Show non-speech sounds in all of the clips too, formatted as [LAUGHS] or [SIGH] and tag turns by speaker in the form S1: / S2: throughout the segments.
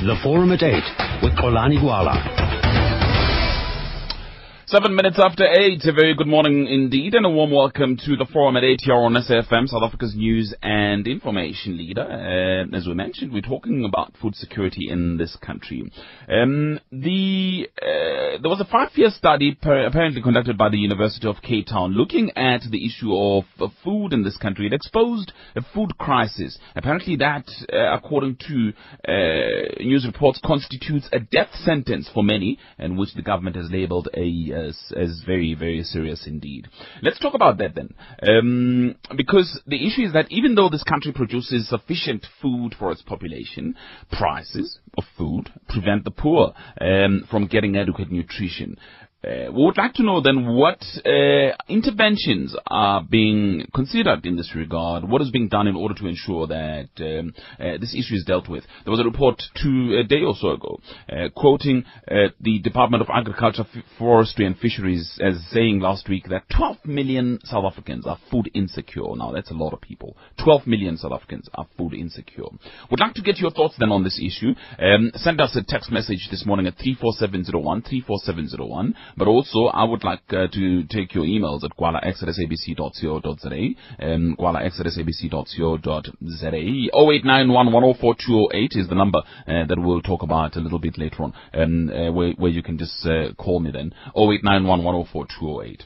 S1: The Forum at 8 with Xolani Gwala.
S2: Seven minutes after eight, a very good morning indeed, and a warm welcome to the forum at 8 here on SAFM, South Africa's news and information leader. Uh, as we mentioned, we're talking about food security in this country. Um, the uh, there was a five-year study per, apparently conducted by the University of Cape Town looking at the issue of uh, food in this country. It exposed a food crisis. Apparently, that, uh, according to uh, news reports, constitutes a death sentence for many, and which the government has labelled a as, as very, very serious indeed. Let's talk about that then. Um, because the issue is that even though this country produces sufficient food for its population, prices of food prevent the poor um, from getting adequate nutrition. Uh, we would like to know then what uh, interventions are being considered in this regard. What is being done in order to ensure that um, uh, this issue is dealt with? There was a report two a day or so ago uh, quoting uh, the Department of Agriculture, F- Forestry and Fisheries as saying last week that 12 million South Africans are food insecure. Now that's a lot of people. 12 million South Africans are food insecure. Would like to get your thoughts then on this issue. Um, send us a text message this morning at 34701 34701. But also, I would like uh, to take your emails at gwalax at sabc.co.za, um, gwalax at sabc.co.za. 0891104208 is the number uh, that we'll talk about a little bit later on, um, uh, where, where you can just uh, call me then. 0891104208.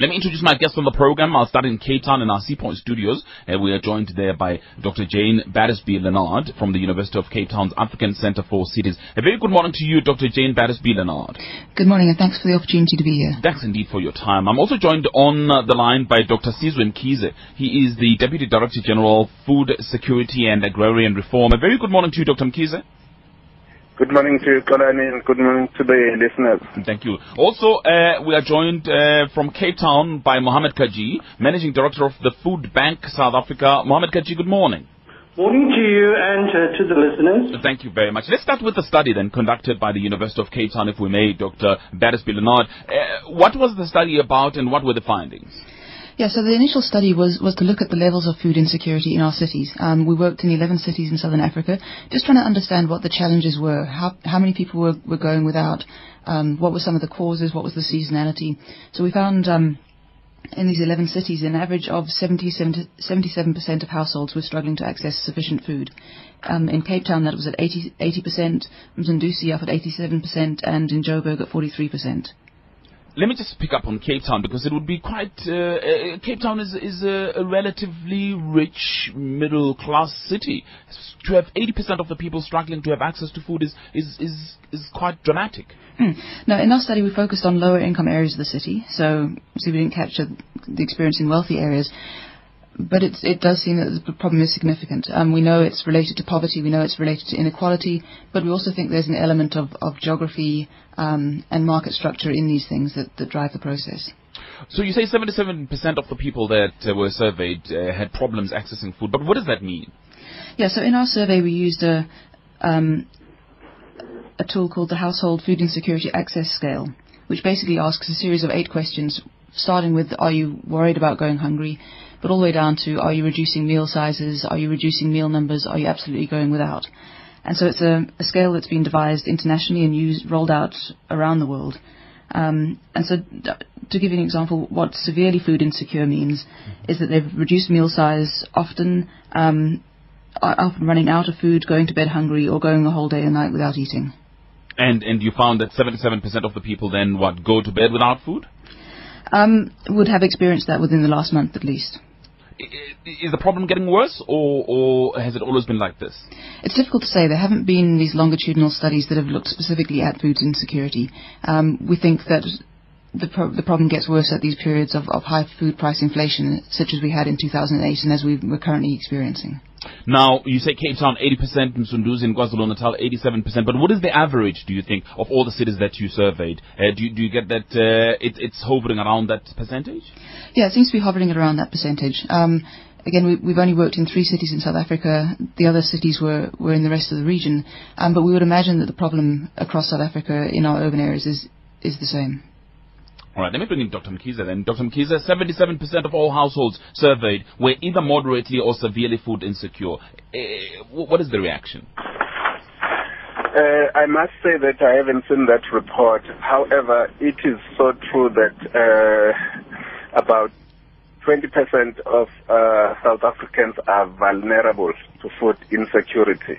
S2: Let me introduce my guest on the program. I'll start in Cape Town in our Sea Point studios. Uh, we are joined there by Dr. Jane Battersby Lennard from the University of Cape Town's African Center for Cities. A very good morning to you, Dr. Jane Battersby Lennard.
S3: Good morning, and thanks for the opportunity to be here.
S2: Thanks indeed for your time. I'm also joined on uh, the line by Dr. Sizwe Mkhize. He is the Deputy Director General, Food Security and Agrarian Reform. A very good morning to you, Dr. Mkhize.
S4: Good morning to you, Xolani, and good morning to the listeners.
S2: Thank you. Also, uh, we are joined uh, from Cape Town by Mohamed Kaji, Managing Director of the Food Bank South Africa. Mohamed Kaji, good morning.
S5: Morning to you and uh, to the listeners.
S2: Thank you very much. Let's start with the study then conducted by the University of Cape Town, if we may, Dr. Battersby Lennard. Uh, what was the study about and what were the findings?
S3: Yeah, so the initial study was, was to look at the levels of food insecurity in our cities. Um, we worked in 11 cities in southern Africa, just trying to understand what the challenges were, how, how many people were, were going without, um, what were some of the causes, what was the seasonality. So we found um, in these 11 cities an average of 70, 70, 77% of households were struggling to access sufficient food. Um, in Cape Town, that was at 80, 80%, Msunduzi up at 87%, and in Joburg at 43%
S2: let me just pick up on Cape Town because it would be quite. Uh, uh, Cape Town is is a, a, relatively rich middle class city. To have 80% of the people struggling to have access to food is is is, is quite dramatic.
S3: Mm. Now, in our study, we focused on lower income areas of the city, so see, we didn't capture the experience in wealthy areas but it does seem that the problem is significant. Um, we know it's related to poverty, we know it's related to inequality, but we also think there's an element of, of geography um, and market structure in these things that, that, drive the process.
S2: So you say 77% of the people that uh, were surveyed uh, had problems accessing food, but what does that mean?
S3: Yeah, so in our survey we used a, um, a tool called the Household Food Insecurity Access Scale, which basically asks a series of eight questions, starting with Are you worried about going hungry? But all the way down to are you reducing meal sizes, are you reducing meal numbers, are you absolutely going without? And so it's a, a scale that's been devised internationally and used, rolled out around the world. Um, and so, to give you an example, what severely food insecure means is that they've reduced meal size often, um, often running out of food, going to bed hungry, or going a whole day and night without eating.
S2: And and you found that 77% of the people then what go to bed without food?
S3: Um, would have experienced that within the last month at least
S2: is the problem getting worse, or, or has it always been like this?
S3: It's difficult to say. There haven't been these longitudinal studies that have looked specifically at food insecurity. Um, we think that the, pro- the problem gets worse at these periods of, of high food price inflation, such as we had in 2008 and as we, we're currently experiencing.
S2: Now, you say Cape Town 80%, Msunduzi and KwaZulu-Natal 87%, but what is the average, do you think, of all the cities that you surveyed? Uh, do, you, do you get that uh, it, it's hovering around that percentage?
S3: Yeah, it seems to be hovering around that percentage. Um, again, we, have only worked in three cities in South Africa. The other cities were, were in the rest of the region. Um, but we would imagine that the problem across South Africa in our urban areas is, is the same.
S2: All right, let me bring in Dr. Mkhize then. Dr. Mkhize, 77% of all households surveyed were either moderately or severely food insecure. Uh, what is the reaction?
S4: Uh, I must say that I haven't seen that report. However, it is so true that uh, about 20% of uh, South Africans are vulnerable to food insecurity.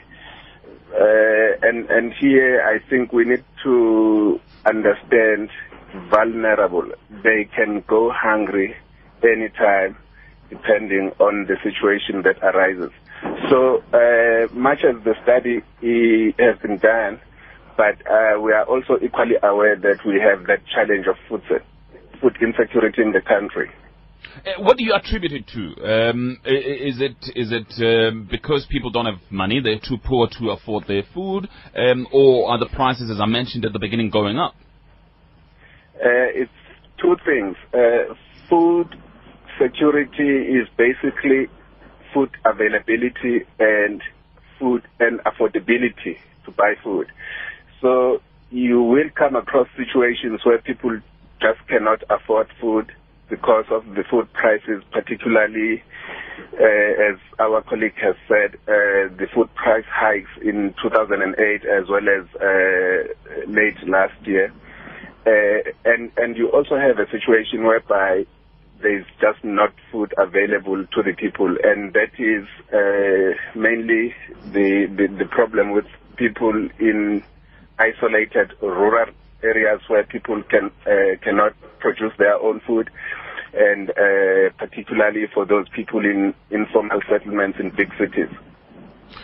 S4: Uh, and, and here I think we need to understand vulnerable. They can go hungry anytime depending on the situation that arises. So uh, much as the study has been done, but uh, we are also equally aware that we have that challenge of food, food insecurity in the country.
S2: Uh, what do you attribute it to? Um, is it is it um, because people don't have money, they're too poor to afford their food, um, or are the prices, as I mentioned at the beginning, going up?
S4: Uh, it's two things. Uh, food security is basically food availability and food and affordability to buy food. So you will come across situations where people just cannot afford food because of the food prices, particularly uh, as our colleague has said, uh, the food price hikes in 2008 as well as uh, late last year. Uh, and, and you also have a situation whereby there's just not food available to the people, and that is uh, mainly the, the, the problem with people in isolated rural areas where people can uh, cannot produce their own food, and uh, particularly for those people in informal settlements in big cities.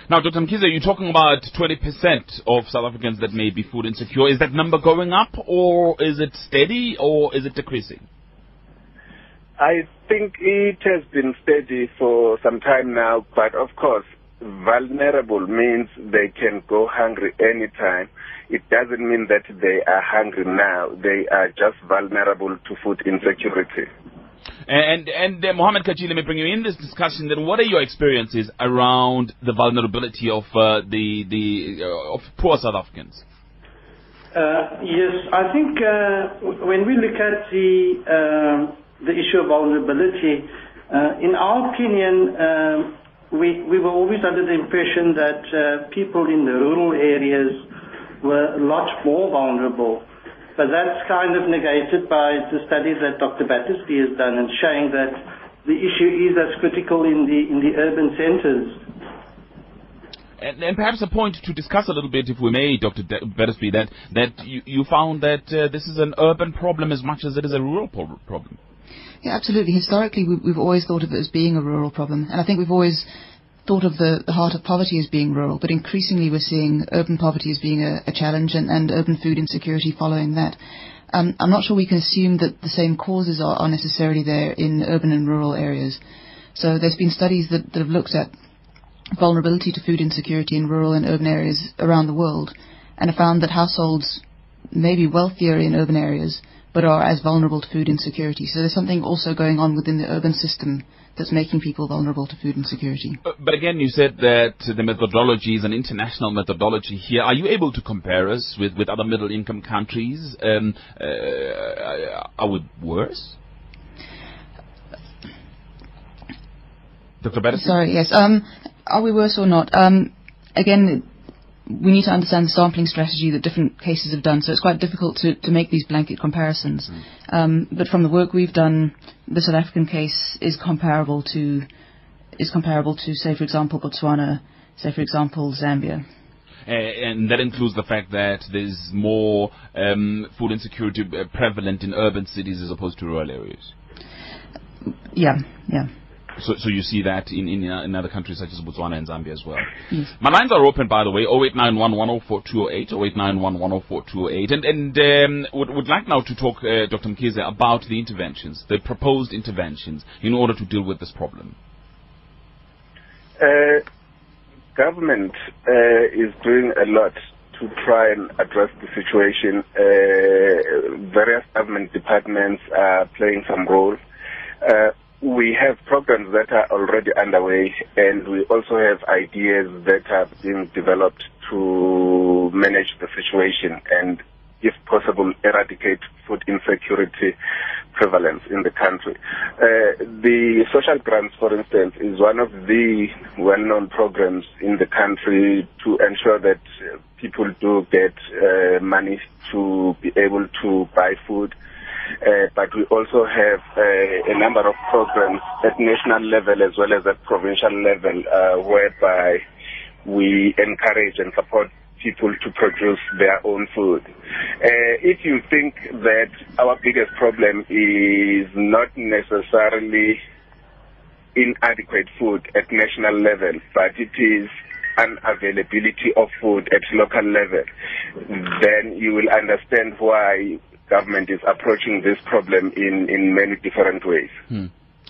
S2: Now, Dr. Mkhize, you're talking about 20% of South Africans that may be food insecure. Is that number going up, or is it steady, or is it decreasing?
S4: I think it has been steady for some time now, but of course, vulnerable means they can go hungry anytime. It doesn't mean that they are hungry now. They are just vulnerable to food insecurity.
S2: And and uh, Mohammed Kaji, let me bring you in this discussion. Then, what are your experiences around the vulnerability of uh, the the uh, of poor South Africans?
S5: Uh, yes, I think uh, when we look at the um, the issue of vulnerability. Uh, in our opinion, um, we, we were always under the impression that people in the rural areas were a lot more vulnerable. But that's kind of negated by the studies that Dr. Battersby has done and showing that the issue is as critical in the, in the urban centers.
S2: And, and, perhaps a point to discuss a little bit, if we may, Dr. Battersby, that, that you, you found that uh, this is an urban problem as much as it is a rural problem.
S3: Yeah, absolutely. Historically, we, we've always thought of it as being a rural problem, and I think we've always thought of the, the heart of poverty as being rural, but increasingly we're seeing urban poverty as being a, a challenge and, and urban food insecurity following that. Um, I'm not sure we can assume that the same causes are, are necessarily there in urban and rural areas. So there's been studies that, that have looked at vulnerability to food insecurity in rural and urban areas around the world and have found that households may be wealthier in urban areas but are as vulnerable to food insecurity. So there's something also going on within the urban system that's making people vulnerable to food insecurity.
S2: Uh, but again, you said that the methodology is an international methodology here. Are you able to compare us with, with other middle income countries? Um, uh, are we worse? Dr.
S3: Sorry, yes. Um, are we worse or not? Um, again, we need to understand the sampling strategy that different cases have done, so it's quite difficult to, to make these blanket comparisons. Mm. Um, but from the work we've done, the South African case is comparable to is comparable to, say, for example, Botswana, say, for example, Zambia.
S2: Uh, and that includes the fact that there's more um, food insecurity uh, prevalent in urban cities as opposed to rural areas.
S3: Yeah, yeah.
S2: So, so you see that in, in, in other countries such as Botswana and Zambia as well.
S3: Yes.
S2: My lines are open, by the way, 0891 0891 And, and um, would, would like now to talk, uh, Dr. Mkhize, about the interventions, the proposed interventions, in order to deal with this problem.
S4: Uh, government uh, is doing a lot to try and address the situation. Uh, various government departments are playing some role. Uh, we have programs that are already underway, and we also have ideas that have been developed to manage the situation and, if possible, eradicate food insecurity prevalence in the country. Uh, the social grants, for instance, is one of the well-known programs in the country to ensure that people do get uh, money to be able to buy food. Uh, but we also have uh, a number of programs at national level as well as at provincial level uh, whereby we encourage and support people to produce their own food. Uh, if you think that our biggest problem is not necessarily inadequate food at national level, but it is unavailability of food at local level, then you will understand why government is approaching this problem in, in many different ways.
S2: Hmm.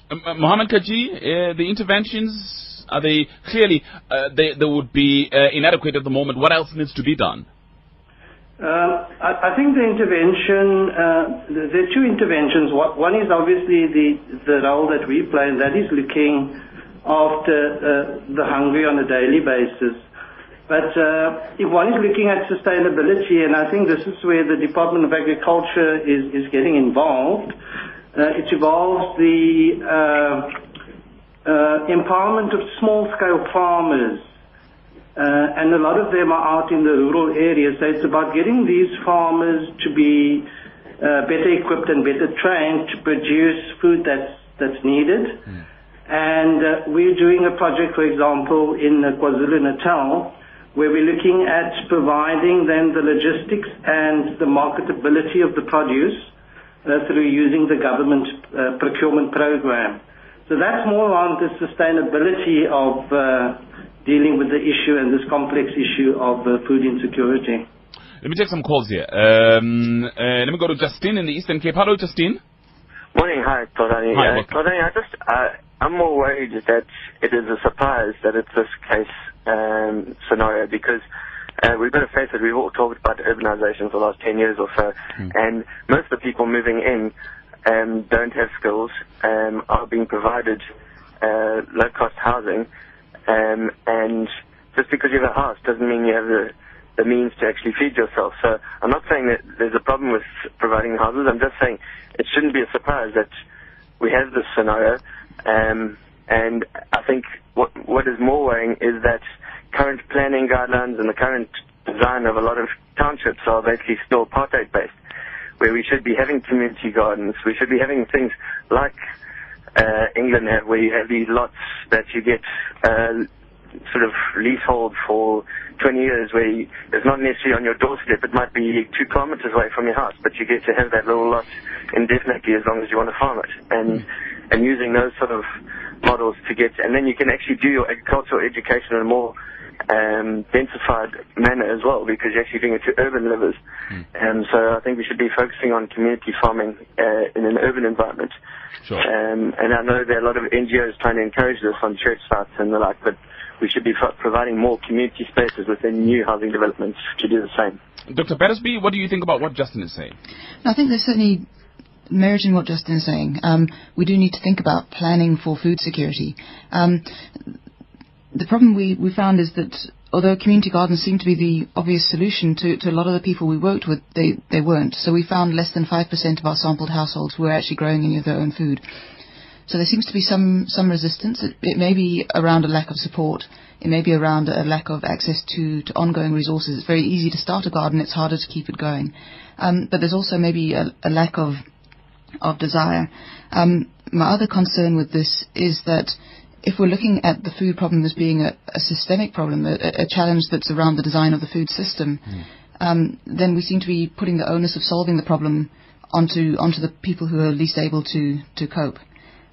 S2: Um, uh, Mohammed Kaji, uh, the interventions, are they clearly, uh, they, they would be uh, inadequate at the moment. What else needs to be done?
S5: Uh, I, I, think the intervention, uh, there are two interventions. One is obviously the, the role that we play, and that is looking after the hungry on a daily basis. But uh, if one is looking at sustainability, and I think this is where the Department of Agriculture is, is getting involved, uh, it involves the uh, uh empowerment of small-scale farmers. Uh, and a lot of them are out in the rural areas. So it's about getting these farmers to be uh, better equipped and better trained to produce food that's, that's needed. Mm. And we're doing a project, for example, in KwaZulu-Natal, where we're looking at providing then the logistics and the marketability of the produce uh, through using the government uh, procurement program. So that's more on the sustainability of uh, dealing with the issue and this complex issue of uh, food insecurity.
S2: Let me take some calls here. Um, uh, let me go to Justine in the Eastern Cape. Hello, Justine.
S6: Morning, hi, Todani.
S2: Hi,
S6: uh, Todani, I just, uh, I'm more worried that it is a surprise that it's this case um, scenario because uh, we've got to face it. We've all talked about urbanization for the last 10 years or so, mm. and most of the people moving in um, don't have skills, um, are being provided uh, low-cost housing, um, and just because you have a house doesn't mean you have the, the means to actually feed yourself. So I'm not saying that there's a problem with providing houses. I'm just saying it shouldn't be a surprise that we have this scenario. Um, and I think what, what is more worrying is that current planning guidelines and the current design of a lot of townships are basically still apartheid based, where we should be having community gardens, we should be having things like uh, England have, where you have these lots that you get uh, sort of leasehold for 20 years, where you, it's not necessarily on your doorstep, it might be two kilometers away from your house, but you get to have that little lot indefinitely as long as you want to farm it. And, and using those sort of models to get, and then you can actually do your agricultural education in a more um, densified manner as well, because you're actually doing it to urban livers. Mm. And so I think we should be focusing on community farming uh, in an urban environment.
S2: Sure.
S6: Um, and I know there are a lot of NGOs trying to encourage this on church sites and the like, but we should be providing more community spaces within new housing developments to do the same.
S2: Dr. Battersby, what do you think about what Justin is saying?
S3: I think there's certainly merit what Justin is saying. Um, we do need to think about planning for food security. Um, the problem we, we found is that although community gardens seem to be the obvious solution to, to a lot of the people we worked with, they, they weren't. So we found less than 5% of our sampled households were actually growing any of their own food. So there seems to be some, some resistance. It, it may be around a lack of support. It may be around a lack of access to, to ongoing resources. It's very easy to start a garden. It's harder to keep it going. Um, but there's also maybe a, a lack of of desire. Um, my other concern with this is that if we're looking at the food problem as being a, a systemic problem, a, a, challenge that's around the design of the food system, mm. um, then we seem to be putting the onus of solving the problem onto onto the people who are least able to to cope.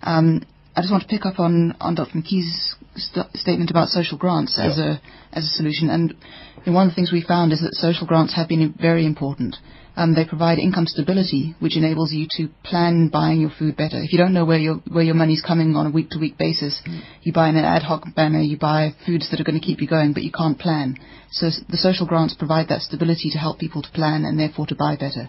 S3: Um, I just want to pick up on, on Dr. Mkhize's st- statement about social grants yeah. as a as a solution. And one of the things we found is that social grants have been very important. Um, they provide income stability, which enables you to plan buying your food better. If you don't know where your where your money's coming on a week to week basis, mm. you buy in an ad hoc manner. You buy foods that are going to keep you going, but you can't plan. So the social grants provide that stability to help people to plan and therefore to buy better.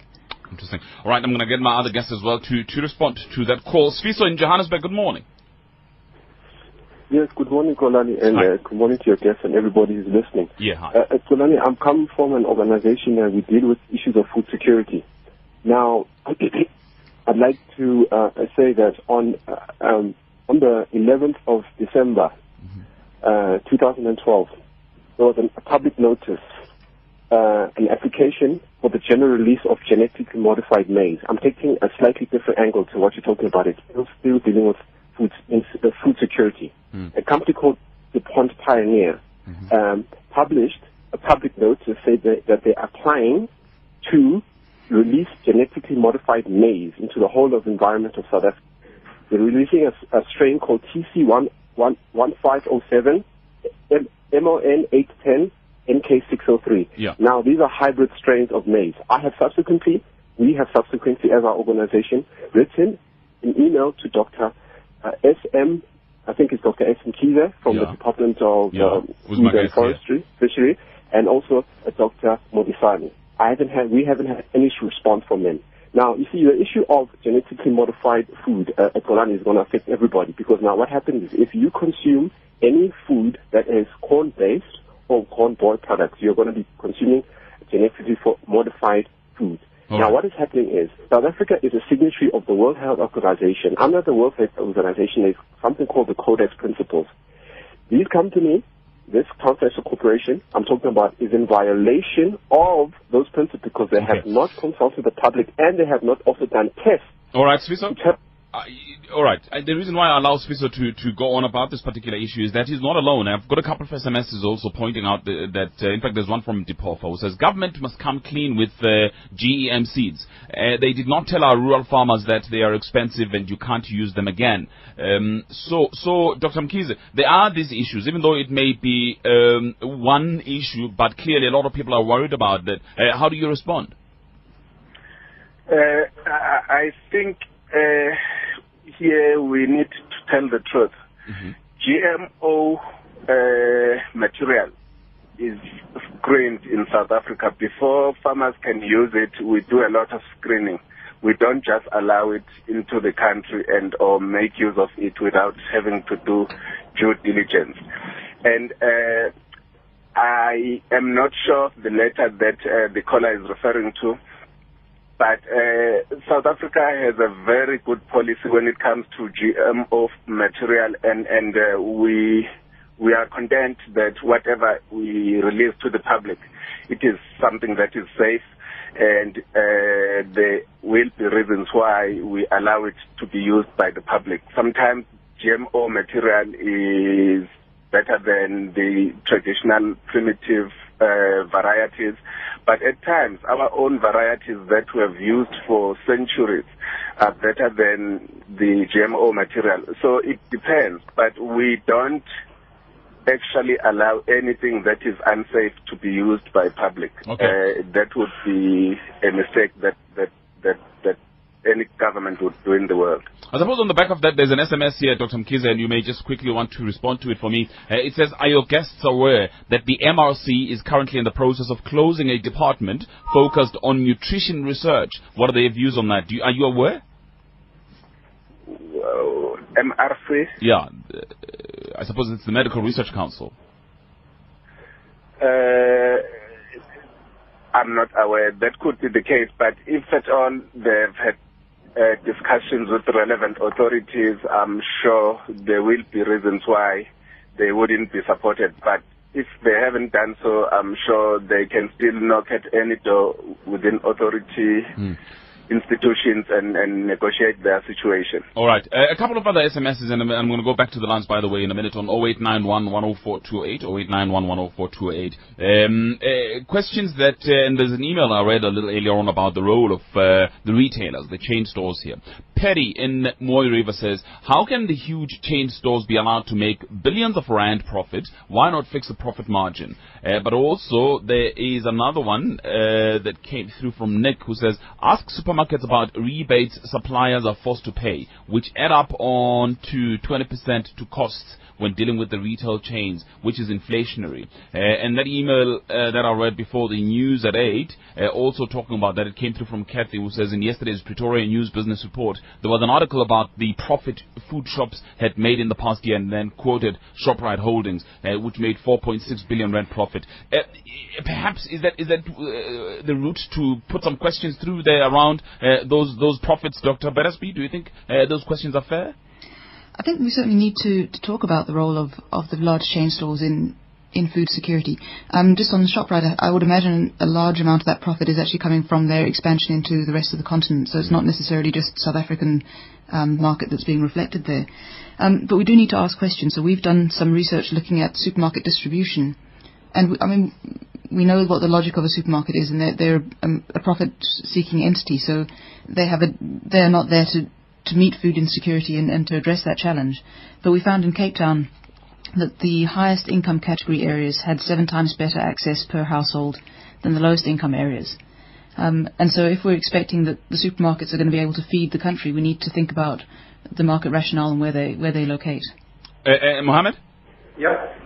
S2: Interesting. All right, I'm going to get my other guests as well to, to respond to that call. Sfiso in Johannesburg, good morning.
S7: Yes, good morning, Kolani, and uh, good morning to your guests and everybody who's listening.
S2: Yeah, hi.
S7: Uh, uh, Kolani, I'm coming from an organization that we deal with issues of food security. Now, [CLEARS THROAT] I'd like to uh, say that on uh, um, on the 11th of December, mm-hmm. 2012, there was a public notice uh, an application for the general release of genetically modified maize. I'm taking a slightly different angle to what you're talking about. It's still, still dealing with food, uh, food security. A company called DuPont Pioneer um, published a public note to say that, that they're applying to release genetically modified maize into the whole of the environment of South Africa. They're releasing a, a strain called TC1507, MON 810, NK603.
S2: Yeah.
S7: Now, these are hybrid strains of maize. I have subsequently, we have subsequently, as our organization, written an email to Dr. Uh, SM, I think it's Dr. S. Mkhize from the Department of
S2: Yeah,
S7: um, Food and. Forestry, Fishery, and also uh, Dr. Modisani. I haven't had, we haven't had any response from them. Now, you see, the issue of genetically modified food uh, at Golani is going to affect everybody because now what happens is if you consume any food that is corn-based or corn-boiled products, you're going to be consuming genetically modified food.
S2: All
S7: now,
S2: right.
S7: what is happening is South Africa is a signatory of the World Health Organization. Under the World Health Organization, there's something called the Codex Principles. These companies, this transnational corporation I'm talking about, is in violation of those principles because they have not consulted the public and they have not also done tests.
S2: All right, Sfiso. All right. Uh, the reason why I allow Sfiso to, to go on about this particular issue is that he's not alone. I've got a couple of SMSs also pointing out the, that, uh, in fact, there's one from Depofa who says government must come clean with uh, GM seeds. Uh, they did not tell our rural farmers that they are expensive and you can't use them again. Um, so, so, Dr. Mkhize, there are these issues, even though it may be um, one issue, but clearly a lot of people are worried about that. Uh, how do you respond?
S4: Uh, I, think here we need to tell the truth. GMO uh, material is screened in South Africa. Before farmers can use it, we do a lot of screening. We don't just allow it into the country and or make use of it without having to do due diligence. And uh, I am not sure the letter that uh, the caller is referring to, but uh, South Africa has a very good policy when it comes to GMO material, and and uh, we we are content that whatever we release to the public, it is something that is safe, and uh, there will be reasons why we allow it to be used by the public. Sometimes GMO material is better than the traditional primitive uh, varieties. But at times, our own varieties that we have used for centuries are better than the GMO material. So it depends, but we don't actually allow anything that is unsafe to be used by public.
S2: Okay.
S4: Uh, that would be a mistake that, that, that, that any government would do in the world.
S2: I suppose on the back of that, there's an SMS here, Dr. Mkhize, and you may just quickly want to respond to it for me. Uh, it says, are your guests aware that the MRC is currently in the process of closing a department focused on nutrition research? What are their views on that? Do you, are you aware?
S4: Uh, MRC,
S2: Yeah, uh, I suppose it's the Medical Research Council.
S4: Uh, I'm not aware. That could be the case, but if at all they've had uh, discussions with relevant authorities, I'm sure there will be reasons why they wouldn't be supported. But if they haven't done so, I'm sure they can still knock at any door within authority institutions and, and negotiate their situation.
S2: All right. Uh, a couple of other SMSs, and I'm, I'm going to go back to the lines, by the way, in a minute on 0891 10428, 0891 10428. Um, uh, questions that, uh, and there's an email I read a little earlier on about the role of uh, the retailers, the chain stores here. Perry in Mooi River says, how can the huge chain stores be allowed to make billions of rand profit? Why not fix the profit margin? Uh, but also, there is another one uh, that came through from Nick who says, ask supermarkets about rebates suppliers are forced to pay, which add up on to 20% to costs when dealing with the retail chains, which is inflationary. Uh, and that email uh, that I read before the news at 8, uh, also talking about that, it came through from Kathy, who says in yesterday's Pretoria News Business Report, there was an article about the profit food shops had made in the past year, and then quoted Shoprite Holdings, uh, which made 4.6 billion rand profit. Uh, perhaps is that is that uh, the route to put some questions through there around those those profits, Dr. Battersby? Do you think those questions are fair?
S3: I think we certainly need to, to talk about the role of, of the large chain stores in in food security. Um, just on the Shoprite, I would imagine a large amount of that profit is actually coming from their expansion into the rest of the continent. So it's not necessarily just South African um, market that's being reflected there. Um, but we do need to ask questions. So we've done some research looking at supermarket distribution, and we, I mean we know what the logic of a supermarket is, and they're, they're um, a profit-seeking entity. So they have a they're not there to to meet food insecurity and, and to address that challenge. But we found in Cape Town that the highest income category areas had seven times better access per household than the lowest income areas. Um, and so if we're expecting that the supermarkets are going to be able to feed the country, we need to think about the market rationale and where they, where they locate.
S2: Uh, uh, Mohammed?
S5: Yeah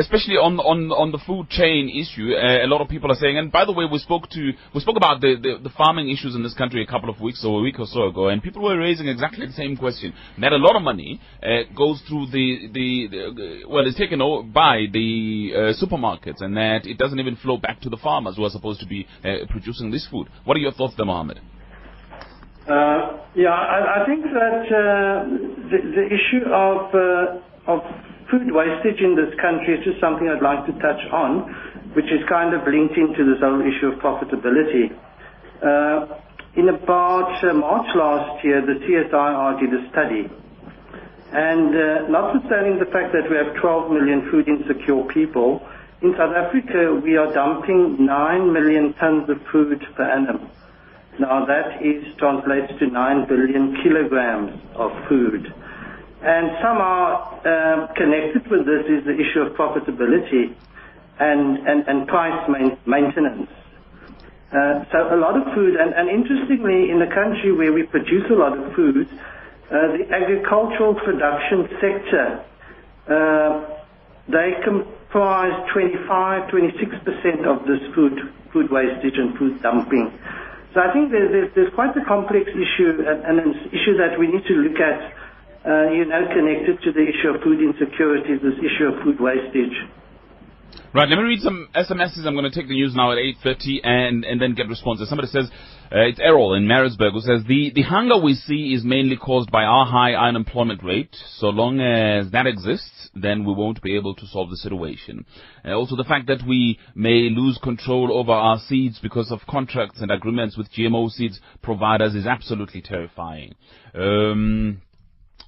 S2: especially on on on the food chain issue, uh, a lot of people are saying. And by the way, we spoke to we spoke about the, the, the farming issues in this country a couple of weeks or a week or so ago, and people were raising exactly the same question. That a lot of money uh, goes through the, the, the well, it's taken over by the uh, supermarkets, and that it doesn't even flow back to the farmers who are supposed to be uh, producing this food. What are your thoughts, there, Mohammed?
S5: Uh, yeah, I, I, think that uh, the, the issue of of food wastage in this country is just something I'd like to touch on, which is kind of linked into this whole issue of profitability. Uh, in about uh, March last year, the CSIR did a study. And uh, notwithstanding the fact that we have 12 million food insecure people, in South Africa we are dumping 9 million tons of food per annum. Now that is translates to 9 billion kilograms of food. And somehow um, connected with this is the issue of profitability and, and, and price main, maintenance. Uh, so a lot of food, and, and interestingly, in the country where we produce a lot of food, uh, the agricultural production sector, uh, they comprise 25, 26% of this food, food wastage and food dumping. So I think there's, there's, there's quite a complex issue and, and an issue that we need to look at uh, you know, connected to the issue of food insecurity, this issue of food wastage.
S2: Right, let me read some SMSs. I'm going to take the news now at 8.30 and, and then get responses. Somebody says, uh, it's Errol in Maritzburg who says, the, the hunger we see is mainly caused by our high unemployment rate. So long as that exists, then we won't be able to solve the situation. Uh, also the fact that we may lose control over our seeds because of contracts and agreements with GMO seeds providers is absolutely terrifying. Um,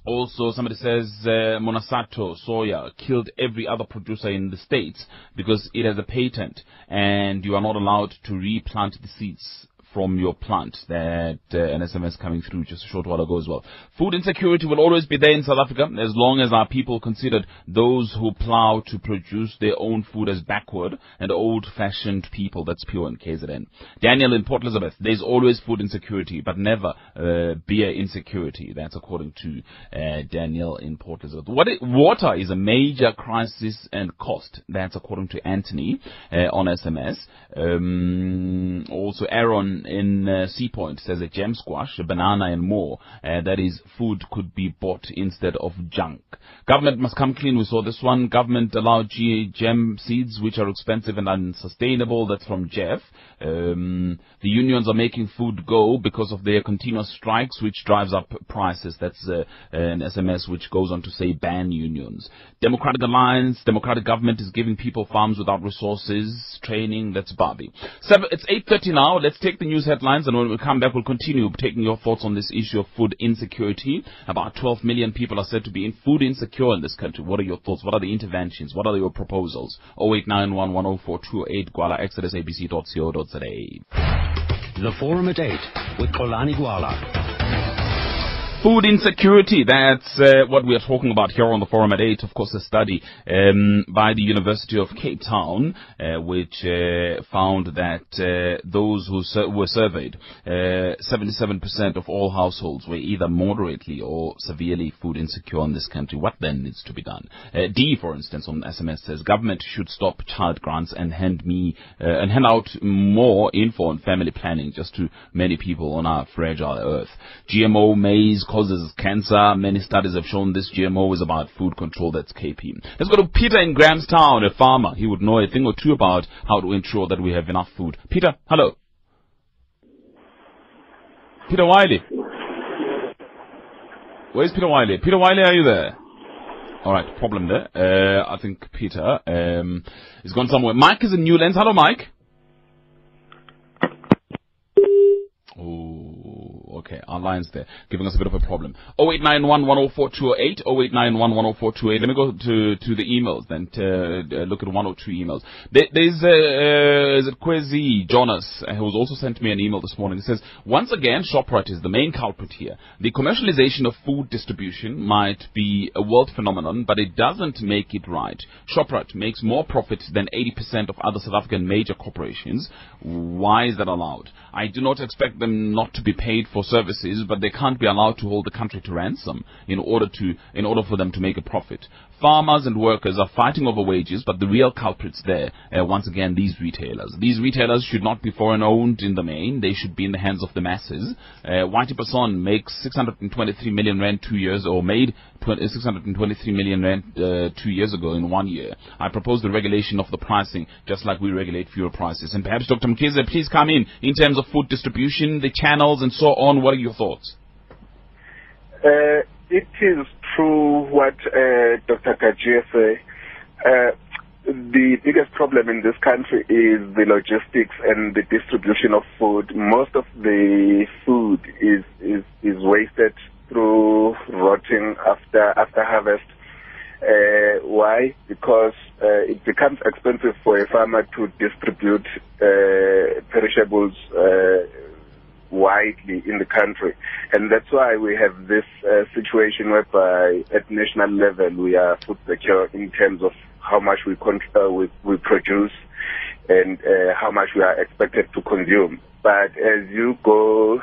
S2: also, somebody says uh, Monsanto soya killed every other producer in the states because it has a patent and you are not allowed to replant the seeds from your plant that uh, an SMS coming through just a short while ago as well. Food insecurity will always be there in South Africa as long as our people considered those who plow to produce their own food as backward and old-fashioned people. That's pure in KZN. Daniel in Port Elizabeth, there's always food insecurity, but never uh, beer insecurity. That's according to uh, Daniel in Port Elizabeth. What it, water is a major crisis and cost. That's according to Anthony uh, on SMS. Um, also, Aaron in uh, Sea Point says a gem squash, a banana and more. Uh, that is, food could be bought instead of junk. Government must come clean. We saw this one. Government allow G- gem seeds, which are expensive and unsustainable. That's from Jeff. Um, the unions are making food go because of their continuous strikes, which drives up prices. That's uh, an SMS which goes on to say ban unions. Democratic Alliance, Democratic government is giving people farms without resources, training. That's Barbie. Seven, it's 8.30 now. Let's take the news headlines and when we come back we'll continue taking your thoughts on this issue of food insecurity. About 12 million people are said to be in food insecure in this country. What are your thoughts? What are the interventions? What are your proposals? 0891 10428 gwalax at sabc.co.za.
S1: The Forum at 8 with Xolani Gwala.
S2: Food insecurity, that's uh, what we are talking about here on the forum at 8. Of course, a study um, by the University of Cape Town, uh, which uh, found that uh, those who sur- were surveyed, 77% uh, of all households were either moderately or severely food insecure in this country. What then needs to be done? Uh, D, for instance, on SMS says, government should stop child grants and hand me and hand out more info on family planning just to many people on our fragile earth. GMO maize causes cancer. Many studies have shown this GMO is about food control. That's KP. Let's go to Peter in Grahamstown, a farmer. He would know a thing or two about how to ensure that we have enough food. Peter, hello. Peter Wiley. Where's Peter Wiley? Peter Wiley, are you there? All right, problem there. Uh, I think Peter um, is gone somewhere. Mike is in Newlands. Hello, Mike. Oh, okay. Our line's there, giving us a bit of a problem. 0891 104 0891 104 Let me go to, to the emails then, to uh, look at one or two emails. There, there's, uh, is it Kwezi Jonas, uh, who's also sent me an email this morning. He says, once again, Shoprite is the main culprit here. The commercialization of food distribution might be a world phenomenon, but it doesn't make it right. Shoprite makes more profit than 80% of other South African major corporations. Why is that allowed? I do not expect them not to be paid for services, but they can't be allowed to hold the country to ransom in order to, in order for them to make a profit. Farmers and workers are fighting over wages, but the real culprits there, uh, once again, these retailers. These retailers should not be foreign owned in the main. They should be in the hands of the masses. Uh, Whitey Basson makes 623 million rand two years, or made 20, 623 million rand uh, two years ago in one year. I propose the regulation of the pricing, just like we regulate fuel prices. And perhaps Dr. Mkhize, please come in in terms of food distribution, the channels, and so on. What are your thoughts?
S4: Uh, it is true what uh, Dr. Kaji said. Uh, the biggest problem in this country is the logistics and the distribution of food. Most of the food is is, is wasted through rotting after after harvest. Uh, why? Because uh, it becomes expensive for a farmer to distribute uh, perishables uh, widely in the country. And that's why we have this uh, situation whereby at national level we are food secure in terms of how much we, uh, we, we produce and uh, how much we are expected to consume. But as you go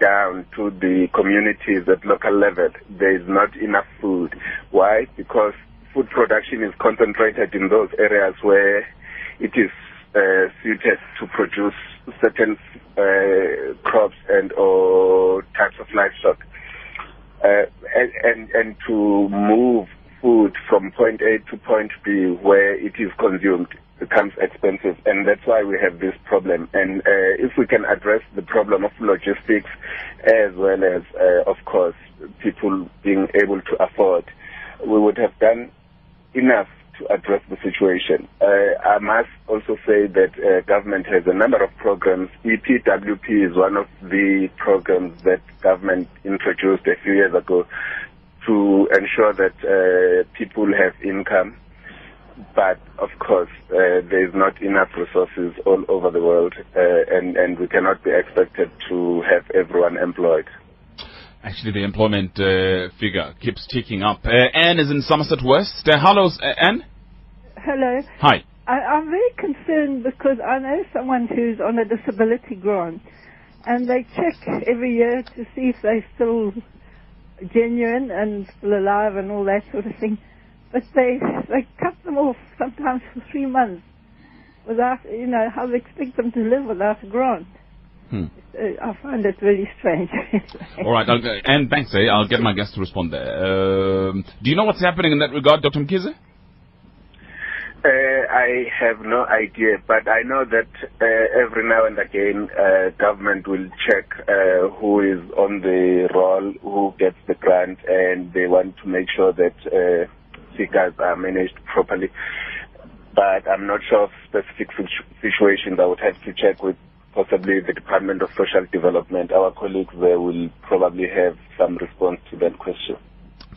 S4: down to the communities at local level, there is not enough food. Why? Because food production is concentrated in those areas where it is uh, suited to produce certain uh, crops and or types of livestock, uh, and, and and to move food from point A to point B where it is consumed becomes expensive, and that's why we have this problem. And uh, if we can address the problem of logistics, as well as, uh, of course, people being able to afford, we would have done enough to address the situation. Uh, I must also say that uh, government has a number of programs. EPWP is one of the programs that government introduced a few years ago to ensure that uh, people have income. But of course, uh, there is not enough resources all over the world, uh, and, and we cannot be expected to have everyone employed.
S2: Actually, the employment uh, figure keeps ticking up. Uh, Anne is in Somerset West. Uh, hello, uh, Anne.
S8: Hello.
S2: Hi.
S8: I, I'm very concerned because I know someone who's on a disability grant, and they check every year to see if they're still genuine and still alive and all that sort of thing. But they they cut them off sometimes for three months without, you know, how they expect them to live without a grant.
S2: Hmm.
S8: Uh, I find it really strange. [LAUGHS]
S2: All right, I'll, Anne eh, I'll get my guest to respond there. Um, do you know what's happening in that regard, Dr. Mkhize?
S4: Uh, I have no idea, but I know that uh, every now and again uh, government will check uh, who is on the roll, who gets the grant, and they want to make sure that uh, figures are managed properly. But I'm not sure of specific situ- situations. I would have to check with possibly the Department of Social Development. Our colleagues there will probably have some response to that question.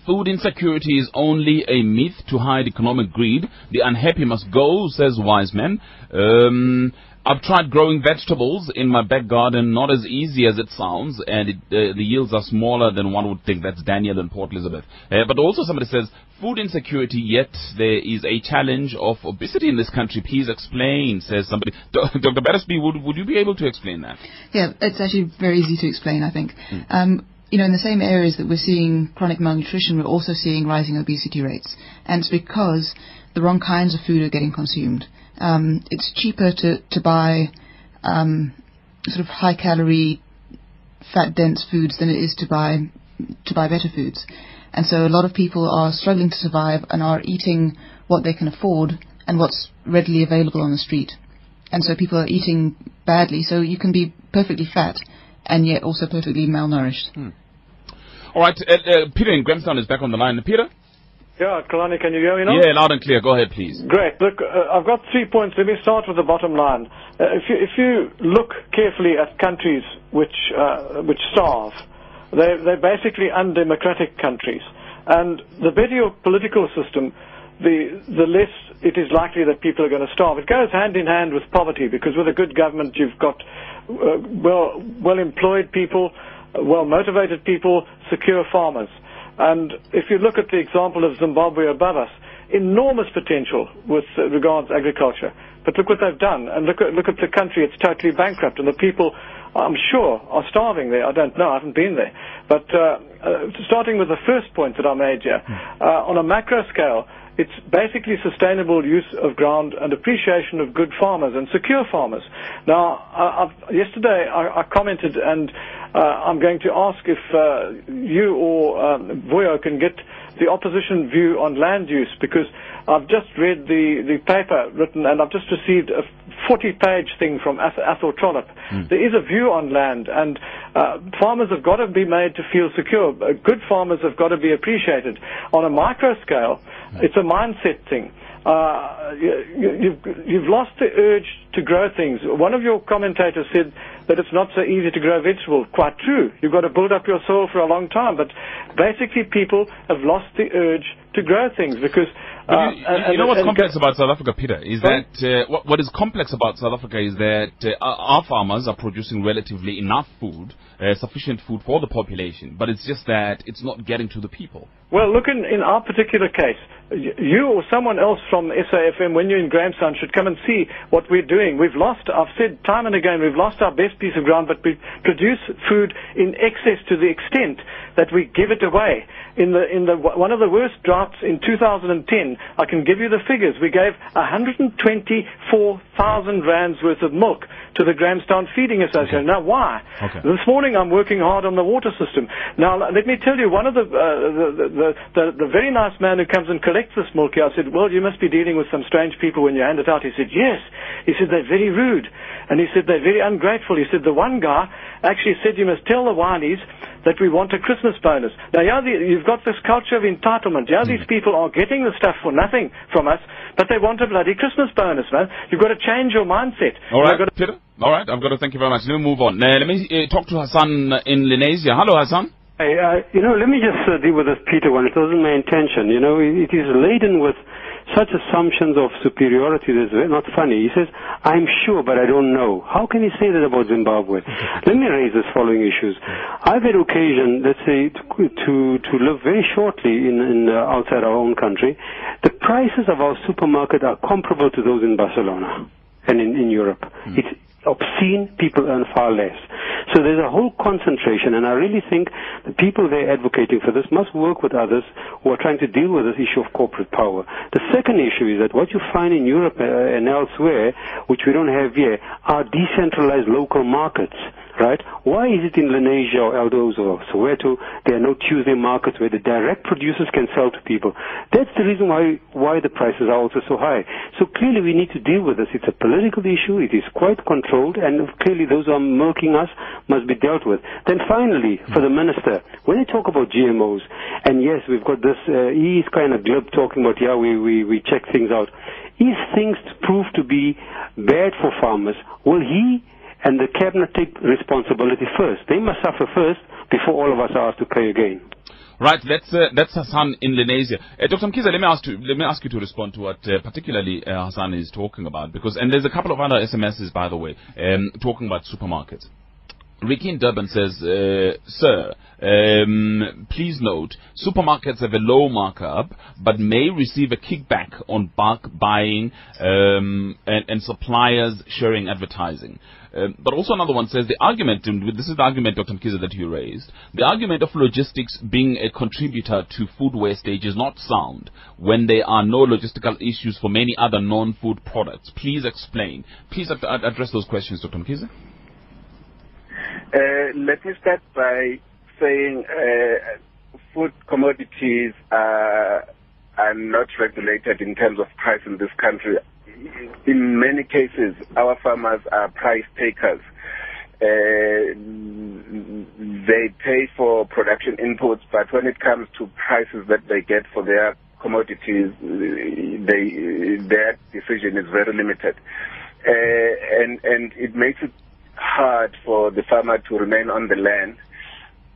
S2: Food insecurity is only a myth to hide economic greed. The unhappy must go, says wise man. Um, I've tried growing vegetables in my back garden, not as easy as it sounds, and it, uh, the yields are smaller than one would think. That's Daniel in Port Elizabeth. Uh, but also somebody says, food insecurity, yet there is a challenge of obesity in this country. Please explain, says somebody. Dr. Battersby, would, would you be able to explain that?
S3: Yeah, it's actually very easy to explain, I think. Um, you know, in the same areas that we're seeing chronic malnutrition, we're also seeing rising obesity rates. And it's because the wrong kinds of food are getting consumed. Um, it's cheaper to, to buy um, sort of high calorie, fat dense foods than it is to buy to buy better foods. And so a lot of people are struggling to survive and are eating what they can afford and what's readily available on the street. And so people are eating badly. So you can be perfectly fat and yet also perfectly malnourished.
S2: All right, uh, uh, Peter in Grahamstown is back on the line. Peter?
S9: Yeah, Kalani, can you hear me now?
S2: Yeah, loud and clear. Go ahead, please.
S9: Great. Look, uh, I've got three points. Let me start with the bottom line. Uh, if, you, if you look carefully at countries which, uh, which starve, they're, they're basically undemocratic countries. And the better your political system, the, the less it is likely that people are going to starve. It goes hand in hand with poverty because with a good government you've got uh, well, well employed people, well motivated people, secure farmers. And if you look at the example of Zimbabwe above us, enormous potential with regards to agriculture. But look what they've done, and look at, look at the country, it's totally bankrupt, and the people, I'm sure, are starving there. I don't know, I haven't been there. But uh, uh, starting with the first point that I made here, uh, on a macro scale, it's basically sustainable use of ground and appreciation of good farmers and secure farmers. Now, I, yesterday I, I commented, and uh, I'm going to ask if uh, you or um, Vuyo can get the opposition view on land use because I've just read the, the paper written and I've just received a 40 page thing from Athol Trollip. Mm. There is a view on land and uh, farmers have got to be made to feel secure. Uh, good farmers have got to be appreciated. On a micro scale, mm. it's a mindset thing. Uh, you, have you've lost the urge to grow things. One of your commentators said that it's not so easy to grow vegetables. Quite true. You've got to build up your soil for a long time. But basically, people have lost the urge to grow things because.
S2: Uh, you, you, you, know what's complex about South Africa, Peter, is that uh, what, what is complex about South Africa is that uh, our farmers are producing relatively enough food, uh, sufficient food for the population, but it's just that it's not getting to the people.
S9: Well, look, in, in our particular case, you or someone else from SAFM, when you're in Grahamstown, should come and see what we're doing. We've lost, I've said time and again, we've lost our best piece of ground, but we produce food in excess to the extent that we give it away. In the, in the, one of the worst droughts in 2010, I can give you the figures. We gave 124,000 rands worth of milk to the Grahamstown Feeding Association. Okay. Now, why? Okay. This morning I'm working hard on the water system. Now, let me tell you, one of the, uh, the, the, the, the very nice man who comes and collects this milk here, I said, well, you must be dealing with some strange people when you hand it out. He said, yes. He said, they're very rude. And he said, they're very ungrateful. He said, the one guy actually said, you must tell the Wileys that we want a Christmas bonus. Now, yeah, the, you've got this culture of entitlement. Yeah, these hmm. people are getting the stuff for nothing from us, but they want a bloody Christmas bonus, man. You've got to change your mindset.
S2: All right, to... Peter. All right, I've got to thank you very much. Let me move on. Uh, let me uh, talk to Hassan in Lenasia. Hello, Hassan.
S10: Hey, uh, you know, let me just uh, deal with this Peter one. It wasn't my intention. You know, it, it is laden with such assumptions of superiority that's not funny. He says, I'm sure, but I don't know. How can he say that about Zimbabwe? [LAUGHS] Let me raise the following issues. I've had occasion, let's say, to, to, to live very shortly in, in uh, outside our own country. The prices of our supermarket are comparable to those in Barcelona and in, in Europe. Mm. It's obscene, people earn far less. So there's a whole concentration, and I really think the people they're advocating for this must work with others who are trying to deal with this issue of corporate power. The second issue is that what you find in Europe uh, and elsewhere, which we don't have here, are decentralized local markets right? Why is it in Lenasia or Eldos or Soweto there are no Tuesday markets where the direct producers can sell to people? That's the reason why why the prices are also so high. So clearly we need to deal with this. It's a political issue. It is quite controlled, and clearly those who are milking us must be dealt with. Then finally, for the minister, when they talk about GMOs, and yes, we've got this. Uh, he's kind of glib talking about yeah, we we we check things out. If things prove to be bad for farmers, will he and the cabinet take responsibility first. They must suffer first before all of us are asked to pay again.
S2: Right, that's uh, that's Hassan in Lenasia. Uh, Dr. Mkhize, let me ask you let me ask you to respond to what uh, particularly uh, Hassan is talking about because and there's a couple of other SMSs by the way um, talking about supermarkets. Ricky in Durban says, uh, Sir, um, please note, supermarkets have a low markup, but may receive a kickback on bulk buying um, and, and, suppliers sharing advertising. Um, but also another one says the argument, this is the argument, Dr. Mkhize, that you raised, the argument of logistics being a contributor to food wastage is not sound when there are no logistical issues for many other non-food products. Please explain. Please ad- address those questions, Dr. Mkhize.
S4: Uh, let me start by saying uh, food commodities are, are not regulated in terms of price in this country. In many cases, our farmers are price takers. Uh, they pay for production inputs, but when it comes to prices that they get for their commodities, they, their decision is very limited. Uh, and, and it makes it hard for the farmer to remain on the land.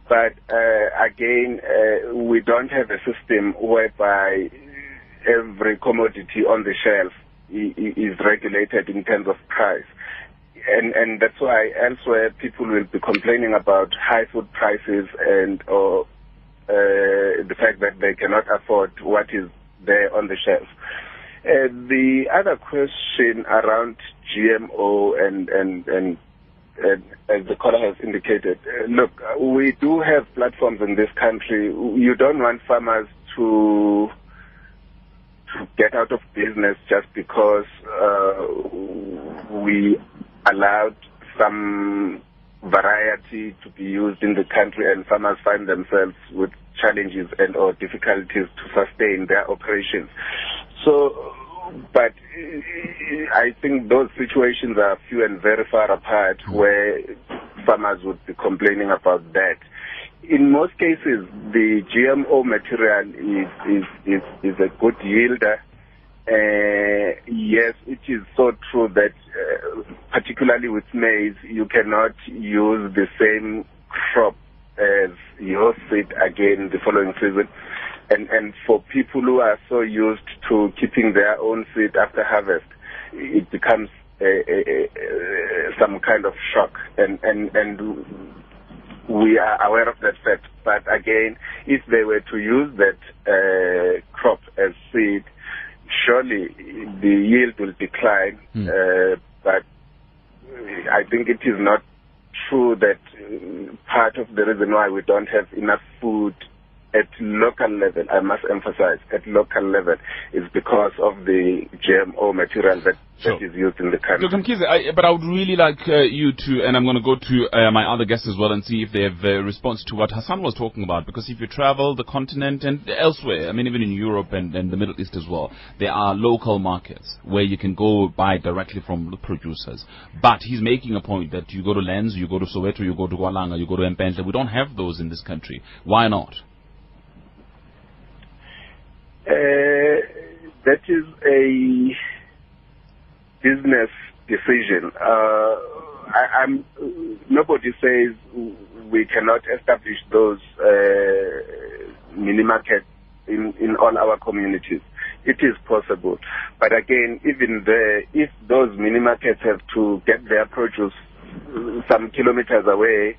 S4: But uh, again, uh, we don't have a system whereby every commodity on the shelf is regulated in terms of price. And, and that's why elsewhere people will be complaining about high food prices and or uh, the fact that they cannot afford what is there on the shelf. Uh, the other question around GMO and and and, and as the caller has indicated, uh, look, we do have platforms in this country. You don't want farmers to get out of business just because uh, we allowed some variety to be used in the country and farmers find themselves with challenges and or difficulties to sustain their operations. So, but I think those situations are few and very far apart where farmers would be complaining about that. In most cases, the GMO material is, is, is, is a good yielder. Uh, yes, it is so true that, uh, particularly with maize, you cannot use the same crop as your seed again the following season. And, and for people who are so used to keeping their own seed after harvest, it becomes a, a, a, some kind of shock. And, and, and we are aware of that fact. But again, if they were to use that uh, crop as seed, surely the yield will decline. Uh, but I think it is not true that uh, part of the reason why we don't have enough food at local level, I must emphasize, at local level, is because of the GMO material that, that is used in the country.
S2: Dr. I, but I would really like uh, you to, and I'm going to go to uh, my other guests as well and see if they have a response to what Hassan was talking about. Because if you travel the continent and elsewhere, I mean, even in Europe and, and the Middle East as well, there are local markets where you can go buy directly from the producers. But he's making a point that you go to Lens, you go to Soweto, you go to Gualanga, you go to Mpentle. We don't have those in this country. Why not?
S4: Uh, that is a business decision. Uh, I, I'm, nobody says we cannot establish those uh, mini markets in, in all our communities. It is possible. But again, even there, if those mini markets have to get their produce some kilometers away,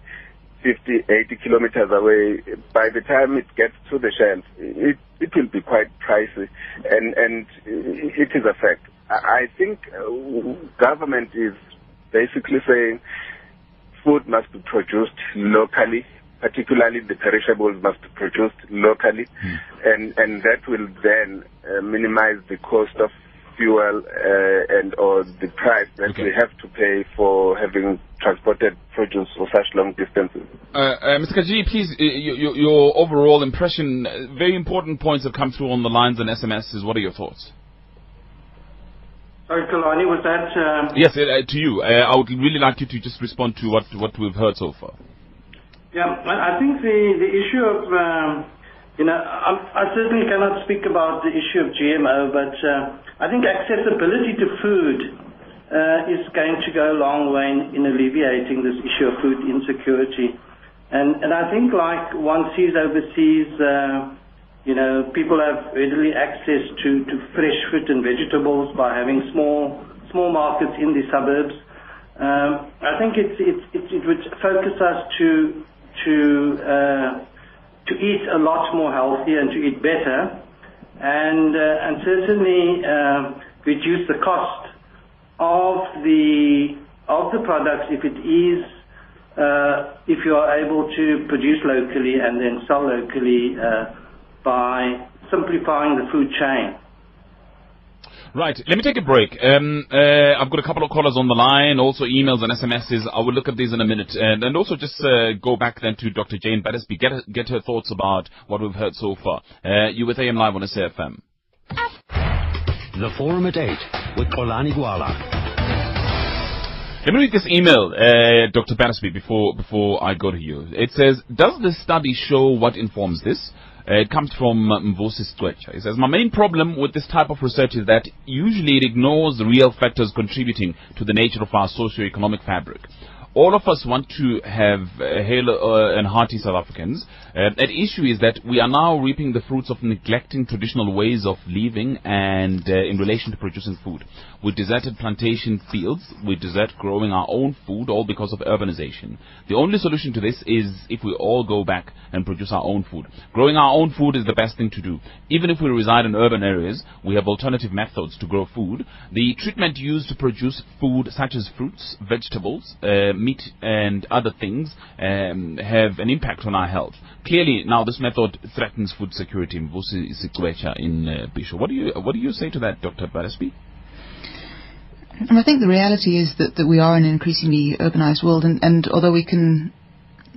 S4: 50, 80 kilometers away, by the time it gets to the shelf, it, it will be quite pricey. And, and it is a fact. I think uh, government is basically saying food must be produced locally, particularly the perishables must be produced locally, and, and that will then uh, minimize the cost of fuel uh, and or the price that we have to pay for having transported produce for such long distances.
S2: Uh, uh, Mr. Kaji, please, uh, your, your- your overall impression, uh, very important points have come through on the lines and SMSs. What are your thoughts?
S5: Sorry, Xolani, was that... Uh,
S2: Yes, uh, to you. Uh, I would really like you to just respond to what, what we've heard so far.
S5: Yeah, I I think the, the issue of, um, you know, I, I certainly cannot speak about the issue of GMO, but uh, I think accessibility to food uh, is going to go a long way in, in alleviating this issue of food insecurity. And, and I think like one sees overseas, uh, you know, people have readily access to, to fresh fruit and vegetables by having small small markets in the suburbs. Um, I think it's, it's, it's, it would focus us to eat a lot more healthy and to eat better, and uh, and certainly uh, reduce the cost of the of the products if it is uh, if you are able to produce locally and then sell locally uh, by simplifying the food chain.
S2: Right, let me take a break. Um, uh, I've got a couple of callers on the line, also emails and SMSs. I will look at these in a minute. And, and also just uh, go back then to Dr. Jane Battersby, get her, get her thoughts about what we've heard so far. Uh, you with AM Live on SAFM.
S1: The Forum at 8 with Xolani Gwala.
S2: Let me read this email, uh, Dr. Battersby, before, before I go to you. It says, does this study show what informs this? Uh, it comes from Mvusi Stwecha. He says, My main problem with this type of research is that usually it ignores the real factors contributing to the nature of our socio-economic fabric all of us want to have uh, uh, and hearty South Africans. Uh, at issue is that we are now reaping the fruits of neglecting traditional ways of living and uh, in relation to producing food. We deserted plantation fields, we desert growing our own food, all because of urbanization. The only solution to this is if we all go back and produce our own food. Growing our own food is the best thing to do. Even if we reside in urban areas, we have alternative methods to grow food. The treatment used to produce food, such as fruits, vegetables, uh, meat and other things um, have an impact on our health. Clearly, now this method threatens food security. Mvusi Sikwecha in uh, Bisho. What do you what do you say to that, Dr. Battersby?
S3: And I think the reality is that, that we are in an increasingly urbanized world, and, and although we can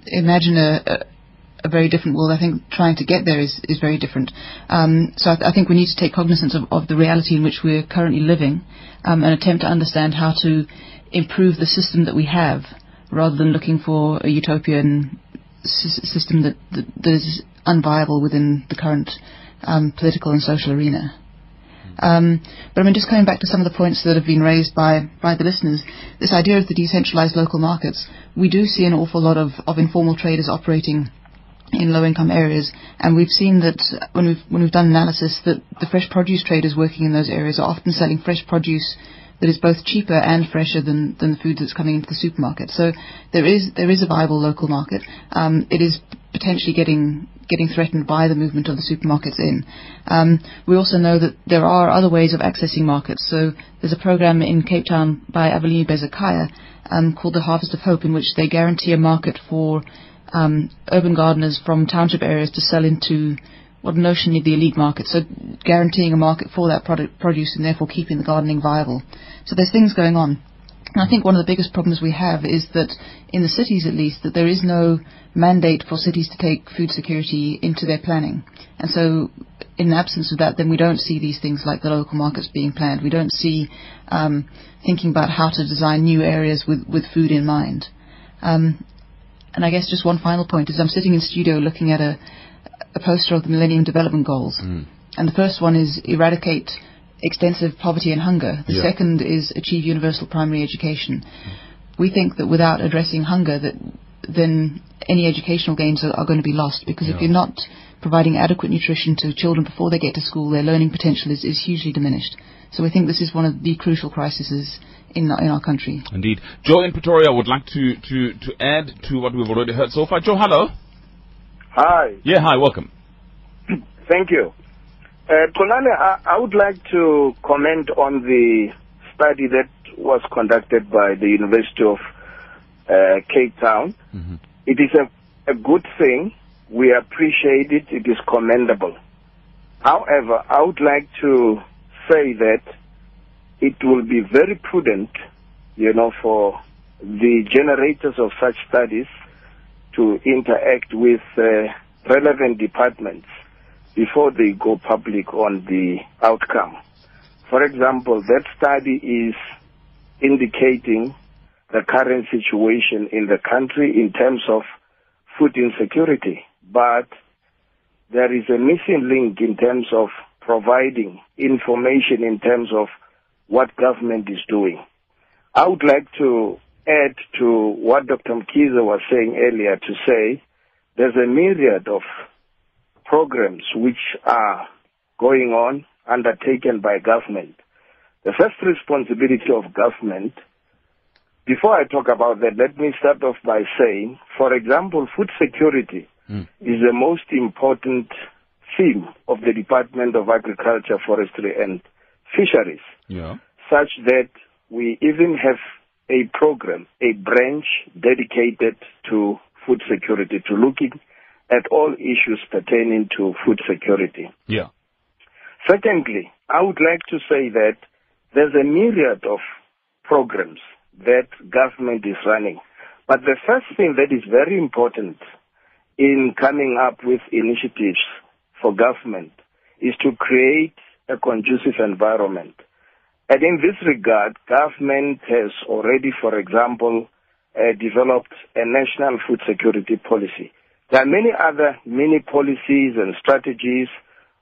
S3: imagine a, a, a, very different world, I think trying to get there is, is very different. Um, so I, th- I, think we need to take cognizance of, of, the reality in which we're currently living um, and attempt to understand how to improve the system that we have rather than looking for a utopian s- system that, that, that is unviable within the current um, political and social arena. Um, but I mean, just coming back to some of the points that have been raised by, by the listeners, this idea of the decentralized local markets, we do see an awful lot of, of informal traders operating in low-income areas, and we've seen that when we've when we've done analysis that the fresh produce traders working in those areas are often selling fresh produce that is both cheaper and fresher than, than the food that's coming into the supermarket. So there is there is a viable local market. Um, it is potentially getting getting threatened by the movement of the supermarkets in. Um, we also know that there are other ways of accessing markets. So there's a program in Cape Town by Abalimi Bezekhaya um, called the Harvest of Hope, in which they guarantee a market for um, urban gardeners from township areas to sell into what notionally the elite market, so guaranteeing a market for that product, produce and therefore keeping the gardening viable. So there's things going on. I think one of the biggest problems we have is that in the cities at least that there is no mandate for cities to take food security into their planning. And so in the absence of that then we don't see these things like the local markets being planned. We don't see um, thinking about how to design new areas with, with food in mind. Um, and I guess just one final point is I'm sitting in studio looking at a a poster of the Millennium Development Goals. Mm. And the first one is eradicate extensive poverty and hunger. The yeah. second is achieve universal primary education. Mm. We think that without addressing hunger, that then any educational gains are, are going to be lost because yeah. if you're not providing adequate nutrition to children before they get to school, their learning potential is, is hugely diminished. So we think this is one of the crucial crises in, in our country.
S2: Indeed. Joe in Pretoria would like to, to, to add to what we've already heard so far. Joe, hello.
S11: Hi.
S2: Yeah, hi, welcome. [CLEARS THROAT]
S11: Thank you. Uh, I, I, would like to comment on the study that was conducted by the University of uh, Cape Town. Mm-hmm. It is a, a good thing. We appreciate it. It is commendable. However, I would like to say that it will be very prudent, you know, for the generators of such studies to interact with uh, relevant departments before they go public on the outcome. For example, that study is indicating the current situation in the country in terms of food insecurity, but there is a missing link in terms of providing information in terms of what government is doing. I would like to add to what Dr. Mkhize was saying earlier to say there's a myriad of programs which are going on undertaken by government. The first responsibility of government, before I talk about that, let me start off by saying, for example, food security mm. is the most important theme of the Department of Agriculture, Forestry and Fisheries,
S2: yeah.
S11: such that we even have a program, a branch dedicated to food security, to looking at all issues pertaining to food security.
S2: Yeah.
S11: Secondly, I would like to say that there's a myriad of programs that government is running. But the first thing that is very important in coming up with initiatives for government is to create a conducive environment and in this regard, government has already, for example, uh, developed a national food security policy, There are many other mini policies and strategies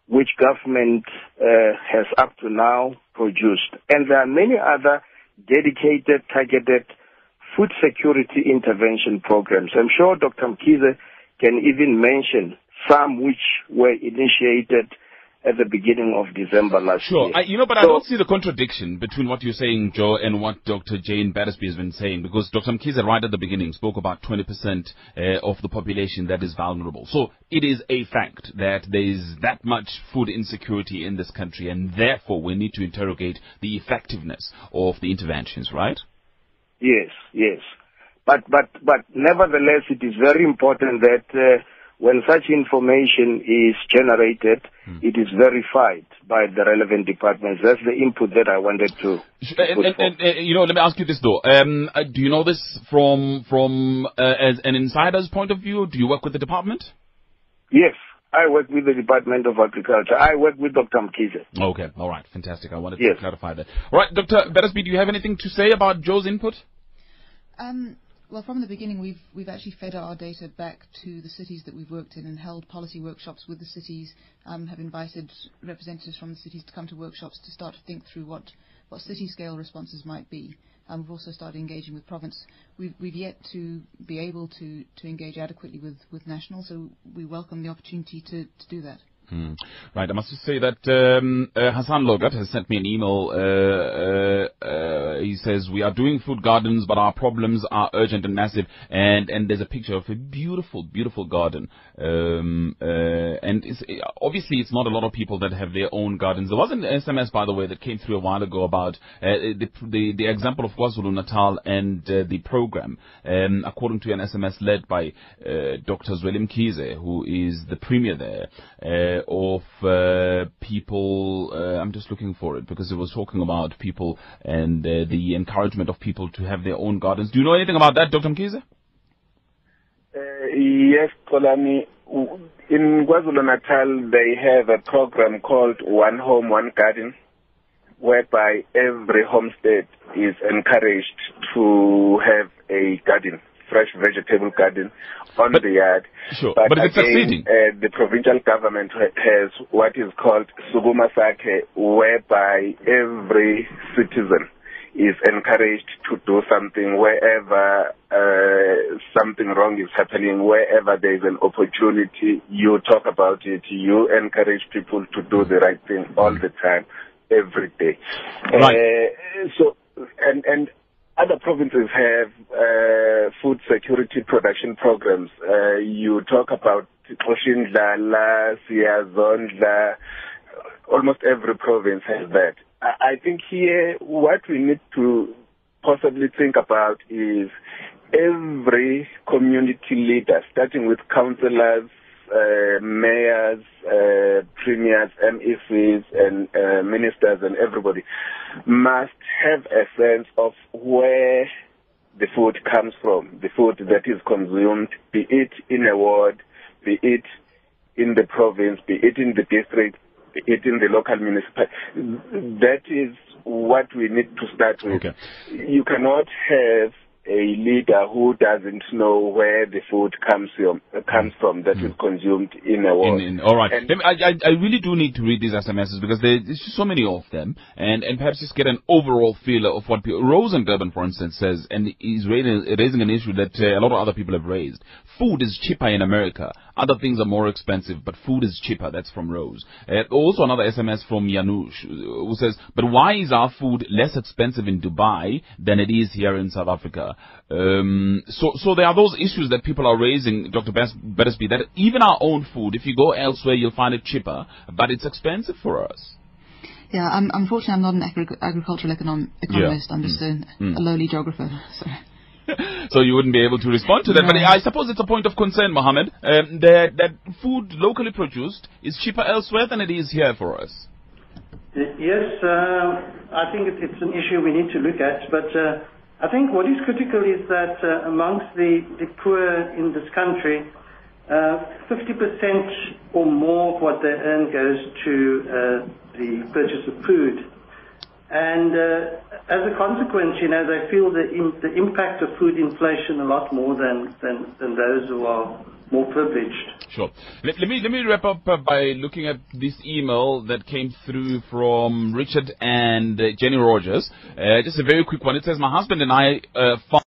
S11: which government uh, has up to now produced. And there are many other dedicated, targeted food security intervention programs. I'm sure Dr. Mkhize can even mention some which were initiated at the beginning of December last
S2: Sure.
S11: year.
S2: I, you know, but I don't see the contradiction between what you're saying, Joe, and what Dr. Jane Battersby has been saying, because Dr. Mkhize right at the beginning spoke about 20% uh, of the population that is vulnerable. So it is a fact that there is that much food insecurity in this country, and therefore we need to interrogate the effectiveness of the interventions, right?
S11: Yes, yes. But, but, but nevertheless, it is very important that uh, when such information is generated, it is verified by the relevant departments. That's the input that I wanted to
S2: And,
S11: put
S2: and,
S11: forth.
S2: and, uh, you know, let me ask you this though. Um, uh, do you know this from from uh, as an insider's point of view? Do you work with the department?
S11: Yes, I work with the Department of Agriculture. I work with Dr. Mkhize.
S2: Okay, all right, fantastic. I wanted
S11: Yes.
S2: to clarify that. All right, Dr. Battersby, do you have anything to say about Joe's input?
S3: Um, well, from the beginning, we've we've actually fed our data back to the cities that we've worked in and held policy workshops with the cities. Um, have invited representatives from the cities to come to workshops to start to think through what what city scale responses might be. Um, we've also started engaging with province. We've we've yet to be able to to engage adequately with with national, so we welcome the opportunity to to do that.
S2: Hmm. Right, I must just say that um, uh, Hassan Lorgat has sent me an email. Uh, uh, uh, he says we are doing food gardens, but our problems are urgent and massive. And and there's a picture of a beautiful, beautiful garden. Um, uh, and it's, obviously, it's not a lot of people that have their own gardens. There was an SMS, by the way, that came through a while ago about uh, the, the the example of KwaZulu Natal and the program. Um, according to an SMS led by Dr. Zweli Mkhize, who is the premier there. Uh, of uh, people. Uh, I'm just looking for it because it was talking about people and uh, the encouragement of people to have their own gardens. Do you know anything about that, Dr. Mkhize?
S4: Uh, yes, Xolani. In KwaZulu Natal, they have a program called One Home, One Garden, whereby every homestead is encouraged to have a garden, fresh vegetable garden on the yard.
S2: Sure, but it's
S4: again,
S2: succeeding.
S4: Uh, the provincial government has what is called Sukuma Sakhe, whereby every citizen is encouraged to do something wherever uh, something wrong is happening, wherever there is an opportunity, you talk about it, you encourage people to do the right thing all the time, every day.
S2: Right.
S4: Uh, so, and, and other provinces have uh, food security production programs. Uh, you talk about Oshindlala, Siyazondla, almost every province has that. I think here what we need to possibly think about is every community leader, starting with councillors, uh, mayors, uh, premiers, MECs, and uh, ministers, and everybody must have a sense of where the food comes from, the food that is consumed, be it in a ward, be it in the province, be it in the district, be it in the local municipality. That is what we need to start with.
S2: Okay.
S4: You cannot have a leader who doesn't know where the food comes from, comes from that is consumed in a ward.
S2: In, in, all right.
S4: And-
S2: me- I, I, really do need to read these SMSs because there- there's so many of them, and, and perhaps just get an overall feel of what people. Rose in Durban, for instance, says, and is raising, raising an issue that uh, a lot of other people have raised. Food is cheaper in America. Other things are more expensive, but food is cheaper. That's from Rose. Uh, also, another SMS from Yanush uh, who says, "But why is our food less expensive in Dubai than it is here in South Africa?" Um, so, so there are those issues that people are raising, Dr. Bas- Battersby, that even our own food, if you go elsewhere, you'll find it cheaper, but it's expensive for us.
S3: Yeah, I'm, unfortunately, I'm not an agri- agricultural econom- economist. I'm just
S2: Mm.
S3: a, a lowly geographer. So. [LAUGHS]
S2: so you wouldn't be able to respond to that. But I suppose it's a point of concern, Mohammed, um, that, that food locally produced is cheaper elsewhere than it is here for us.
S5: Yes, uh, I think it's an issue we need to look at, but uh, I think what is critical is that uh, amongst the, poor in this country, uh, 50% or more of what they earn goes to uh, the purchase of food. And uh, as a consequence, you know, they feel the, impact of food inflation a lot more than those who are more privileged.
S2: Sure. Let, let me let me wrap up uh, by looking at this email that came through from Richard and uh, Jenny Rogers. Uh, just a very quick one. It says, "My husband and I uh, found."